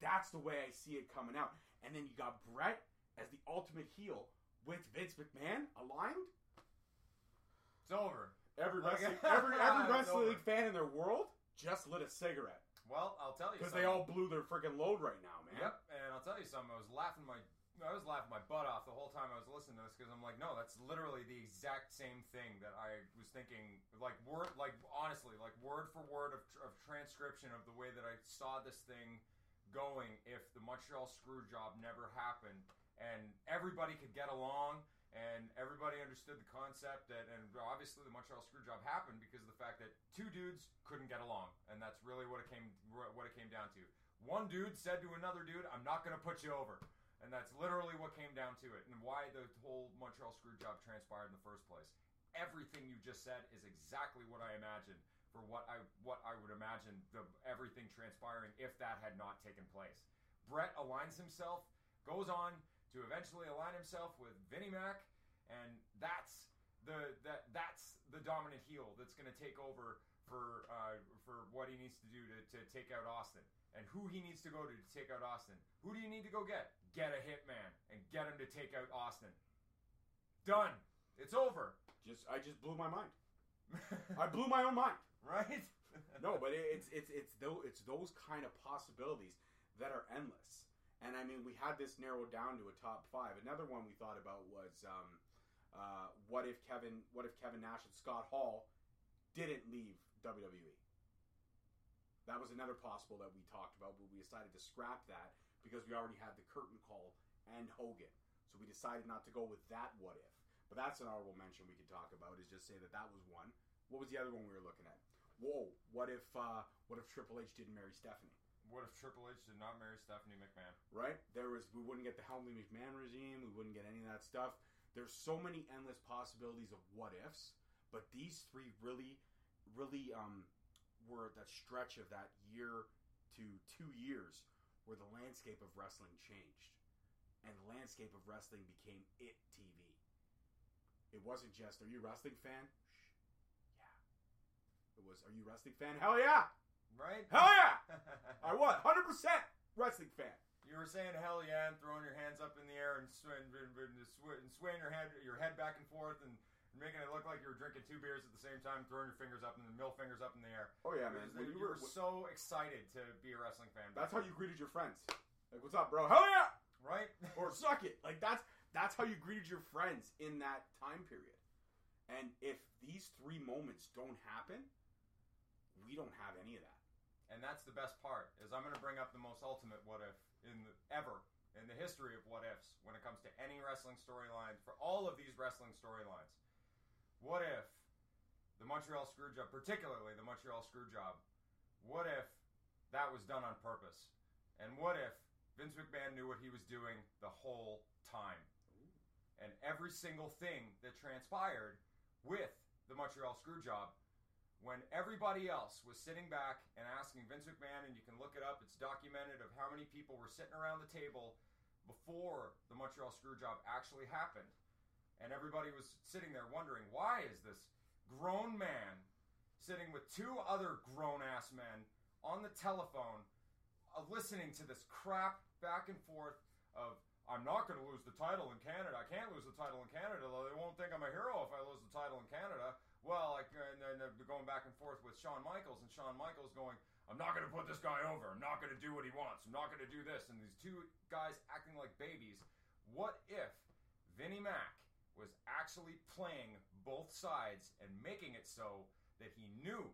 That's the way I see it coming out. And then you got Bret as the ultimate heel with Vince McMahon aligned. It's over. Every wrestling, every, every wrestling over. fan in their world just lit a cigarette Well, I'll tell you because they all blew their freaking load right now, man. Yep, and I'll tell you something. I was laughing my I was laughing my butt off the whole time I was listening to this because I'm like, no, that's literally the exact same thing that I was thinking. Like word, like honestly, like word for word of, of transcription of the way that I saw this thing going. If the Montreal screw job never happened and everybody could get along and everybody understood the concept that, and obviously the Montreal screw job happened because of the fact that two dudes couldn't get along, and that's really what it came what it came down to. One dude said to another dude, "I'm not going to put you over." And that's literally what came down to it, and why the whole Montreal screw job transpired in the first place. Everything you just said is exactly what I imagined for what I what I would imagine the everything transpiring if that had not taken place. Bret aligns himself, goes on to eventually align himself with Vinnie Mac, and that's the that that's the dominant heel that's going to take over for uh, for what he needs to do to, to take out Austin and who he needs to go to to take out Austin. Who do you need to go get? Get a hitman and get him to take out Austin. Done. It's over. Just I just blew my mind. I blew my own mind. right? No, but it's it's it's those it's those kind of possibilities that are endless. And I mean, we had this narrowed down to a top five. Another one we thought about was um, uh, what if Kevin what if Kevin Nash and Scott Hall didn't leave WWE? That was another possible that we talked about, but we decided to scrap that because we already had the curtain call and Hogan. So we decided not to go with that what if. But that's an honorable mention we could talk about. Is just say that that was one. What was the other one we were looking at? Whoa! What if uh, what if Triple H didn't marry Stephanie? what if Triple H did not marry Stephanie McMahon? Right? There was we wouldn't get the Helmsley McMahon regime. We wouldn't get any of that stuff. There's so many endless possibilities of what ifs. But these three really, really um, were that stretch of that year to two years where the landscape of wrestling changed, and the landscape of wrestling became it TV. It wasn't just, "Are you a wrestling fan?" Shh. Yeah. It was, "Are you a wrestling fan?" Hell yeah! Right? Hell yeah! I was 100 percent wrestling fan. You were saying hell yeah and throwing your hands up in the air and, and, and, and sw- and swaying your head your head back and forth and making it look like you were drinking two beers at the same time, throwing your fingers up and the middle fingers up in the air. Oh yeah, man. When you, you were were- so excited to be a wrestling fan. That's how you greeted your friends. Like, what's up, bro? Hell yeah! right? Or suck it. Like that's that's how you greeted your friends in that time period. And if these three moments don't happen, we don't have any of that. and that's the best part is I'm going to bring up the most ultimate what if in the, ever in the history of what ifs when it comes to any wrestling storylines for all of these wrestling storylines. What if the Montreal Screwjob, particularly the Montreal Screwjob, what if that was done on purpose? And what if Vince McMahon knew what he was doing the whole time? And every single thing that transpired with the Montreal Screwjob, when everybody else was sitting back and asking Vince McMahon, and you can look it up, it's documented of how many people were sitting around the table before the Montreal Screwjob actually happened. And everybody was sitting there wondering, why is this grown man sitting with two other grown ass men on the telephone uh, listening to this crap back and forth of I'm not going to lose the title in Canada. I can't lose the title in Canada, though they won't think I'm a hero if I lose the title in Canada. Well, like, and then they're going back and forth with Shawn Michaels, and Shawn Michaels going, I'm not going to put this guy over. I'm not going to do what he wants. I'm not going to do this. And these two guys acting like babies. What if Vinnie Mac was actually playing both sides and making it so that he knew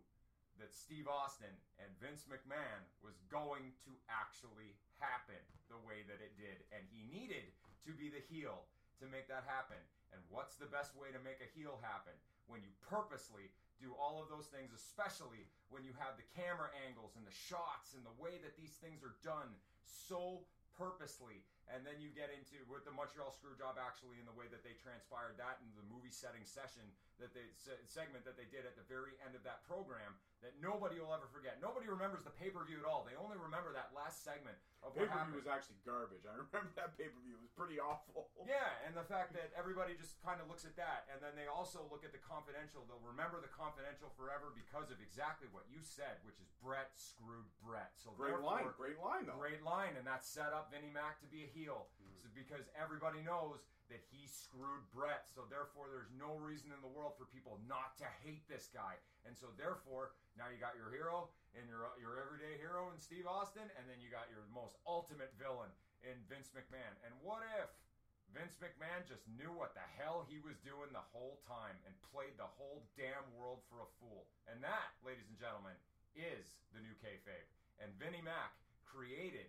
that Steve Austin and Vince McMahon was going to actually happen the way that it did. And he needed to be the heel to make that happen. And what's the best way to make a heel happen? When you purposely do all of those things, especially when you have the camera angles and the shots and the way that these things are done so purposely. And then you get into with the Montreal Screwjob actually in the way that they transpired that in the movie setting session that they se- segment that they did at the very end of that program that nobody will ever forget. Nobody remembers the pay per view at all. They only remember that last segment of Pay per view was actually garbage. I remember that pay per view. Was pretty awful. Yeah, and the fact that everybody just kind of looks at that, and then they also look at the confidential. They'll remember the confidential forever because of exactly what you said, which is Bret screwed Bret. So Great line. Great line, though. Great line, and that set up Vinnie Mac to be a heel So because everybody knows that he screwed Bret. So therefore, there's no reason in the world for people not to hate this guy. And so therefore, now you got your hero and your your everyday hero in Steve Austin, and then you got your most ultimate villain in Vince McMahon. And what if Vince McMahon just knew what the hell he was doing the whole time and played the whole damn world for a fool? And that, ladies and gentlemen, is the new kayfabe. And Vinnie Mac created.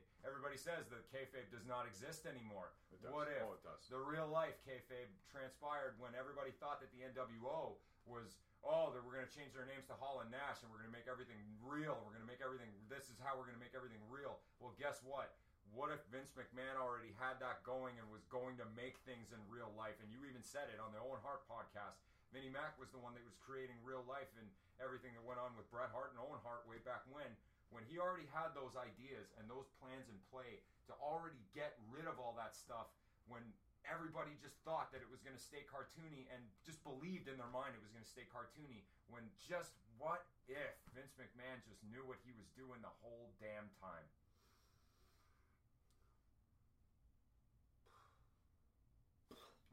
Everybody says that kayfabe does not exist anymore. What if Oh, the real life kayfabe transpired when everybody thought that the NWO was oh that we're going to change their names to Hall and Nash and we're going to make everything real. We're going to make everything. This is how we're going to make everything real. Well, guess what? What if Vince McMahon already had that going and was going to make things in real life? And you even said it on the Owen Hart podcast. Vinnie Mac was the one that was creating real life and everything that went on with Bret Hart and Owen Hart way back when. When he already had those ideas and those plans in play to already get rid of all that stuff when everybody just thought that it was going to stay cartoony and just believed in their mind it was going to stay cartoony when just what if Vince McMahon just knew what he was doing the whole damn time?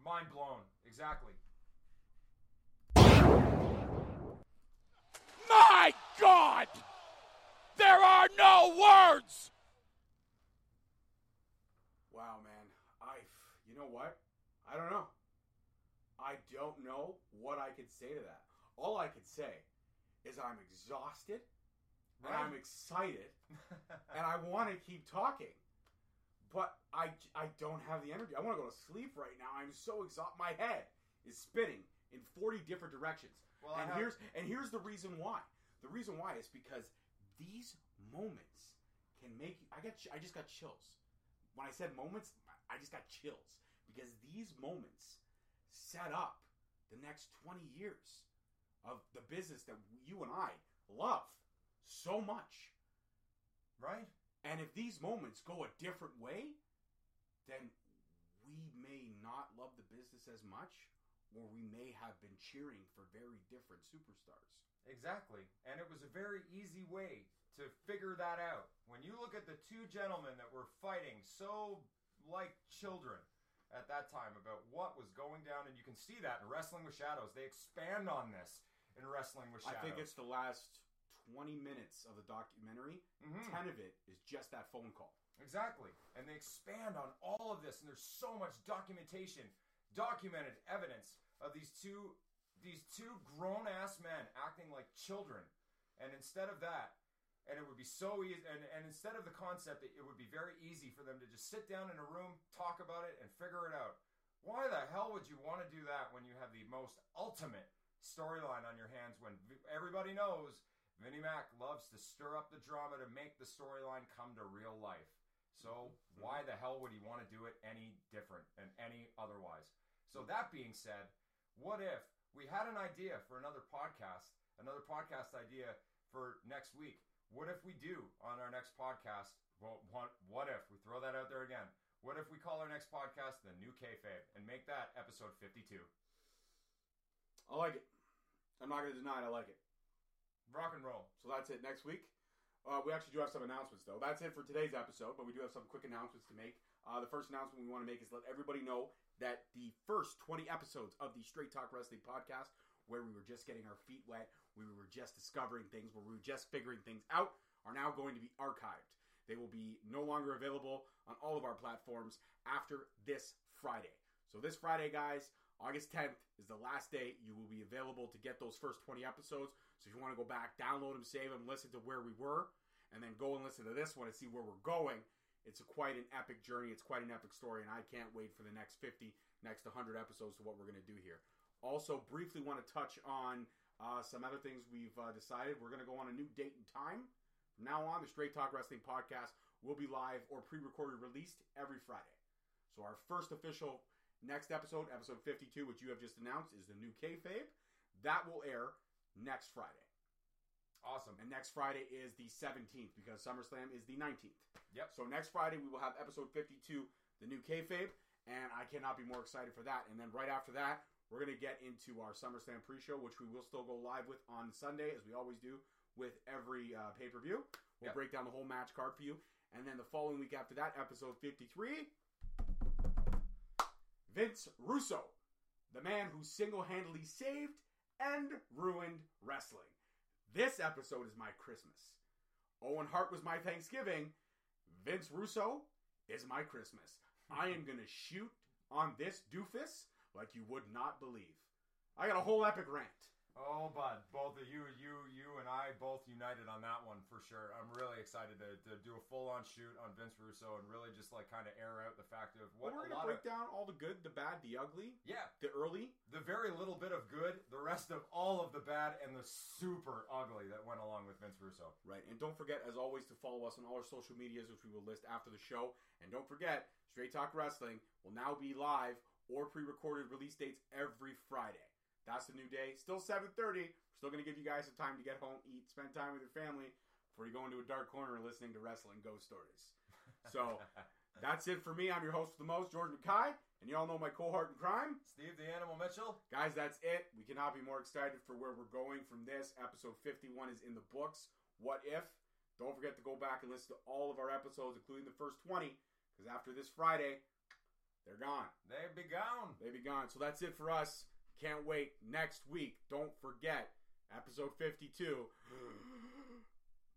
Mind blown. Exactly. My God! There are no words! Wow, man. I, you know what? I don't know. I don't know what I could say to that. All I could say is I'm exhausted and I'm excited and I want to keep talking. But I, I don't have the energy. I want to go to sleep right now. I'm so exhausted. My head is spinning in 40 different directions. Well, and have- here's and here's the reason why. The reason why is because these moments can make you. I got. I just got chills when I said moments. I just got chills because these moments set up the next 20 years of the business that you and I love so much. right? And if these moments go a different way, then we may not love the business as much, or we may have been cheering for very different superstars. Exactly. And it was a very easy way to figure that out. When you look at the two gentlemen that were fighting so like children at that time about what was going down, and you can see that in Wrestling with Shadows. They expand on this in Wrestling with Shadows. I think it's the last 20 minutes of the documentary. Mhm. 10 of it is just that phone call. Exactly. And they expand on all of this and there's so much documentation, documented evidence of these two these two grown ass men acting like children. And instead of that, and it would be so easy and, and instead of the concept that it would be very easy for them to just sit down in a room, talk about it, and figure it out. Why the hell would you want to do that when you have the most ultimate storyline on your hands when v- everybody knows Vinnie Mac loves to stir up the drama to make the storyline come to real life. So mm-hmm. why the hell would he want to do it any different and any otherwise? So that being said, what if we had an idea for another podcast, another podcast idea for next week? What if we do on our next podcast? Well, what, what if we throw that out there again? What if we call our next podcast the New Kayfabe and make that episode 52? I like it. I'm not going to deny it. I like it. Rock and roll. So that's it. Next week, uh, we actually do have some announcements, though. That's it for today's episode, but we do have some quick announcements to make. Uh, the first announcement we want to make is let everybody know that the first 20 episodes of the Straight Talk Wrestling podcast, where we were just getting our feet wet, we were just discovering things, where we were just figuring things out, are now going to be archived. They will be no longer available on all of our platforms after this Friday. So this Friday, guys, August 10th is the last day you will be available to get those first 20 episodes. So if you want to go back, download them, save them, listen to where we were, and then go and listen to this one and see where we're going. It's a quite an epic journey. It's quite an epic story, and I can't wait for the next 50, next 100 episodes to what we're going to do here. Also, briefly want to touch on uh, some other things we've uh, decided. We're going to go on a new date and time. From now on, the Straight Talk Wrestling podcast will be live or pre-recorded released every Friday. So our first official next episode, episode 52, which you have just announced, is the new kayfabe. That will air next Friday. Awesome. And next Friday is the 17th because SummerSlam is the 19th. Yep. So next Friday we will have episode 52, the new kayfabe, and I cannot be more excited for that. And then right after that, we're going to get into our SummerSlam pre-show, which we will still go live with on Sunday, as we always do with every uh, pay-per-view. We'll Yep. break down the whole match card for you. And then the following week after that, episode 53, Vince Russo, the man who single-handedly saved and ruined wrestling. This episode is my Christmas. Owen Hart was my Thanksgiving. Vince Russo is my Christmas. I am going to shoot on this doofus like you would not believe. I got a whole epic rant. Oh, bud, both of you, you, you, and I both united on that one for sure. I'm really excited to, to do a full on shoot on Vince Russo and really just like kind of air out the fact of what we're going to break of down all the good, the bad, the ugly, yeah, the early. the very little bit of good, the rest of all of the bad, and the super ugly that went along with Vince Russo. Right. And don't forget, as always, to follow us on all our social medias, which we will list after the show. And don't forget, Straight Talk Wrestling will now be live or pre-recorded release dates every Friday. That's the new day. Still 7.30. We're still going to give you guys some time to get home, eat, spend time with your family before you go into a dark corner listening to wrestling ghost stories. So that's it for me. I'm your host with the most, George Mackay. And y'all know my cohort in crime. Steve the Animal Mitchell. Guys, that's it. We cannot be more excited for where we're going from this. Episode 51 is in the books. What if? Don't forget to go back and listen to all of our episodes, including the first 20, because after this Friday, they're gone. They be gone. They be gone. So that's it for us. Can't wait. Next week, don't forget, episode 52,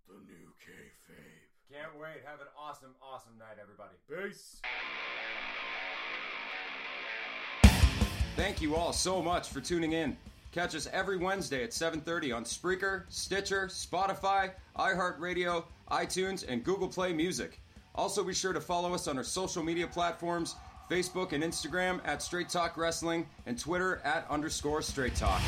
the new kayfabe. Can't wait. Have an awesome, awesome night, everybody. Peace. Thank you all so much for tuning in. Catch us every Wednesday at 7:30 on Spreaker, Stitcher, Spotify, iHeartRadio, iTunes, and Google Play Music. Also, be sure to follow us on our social media platforms: Facebook and Instagram at Straight Talk Wrestling and Twitter at underscore Straight Talk.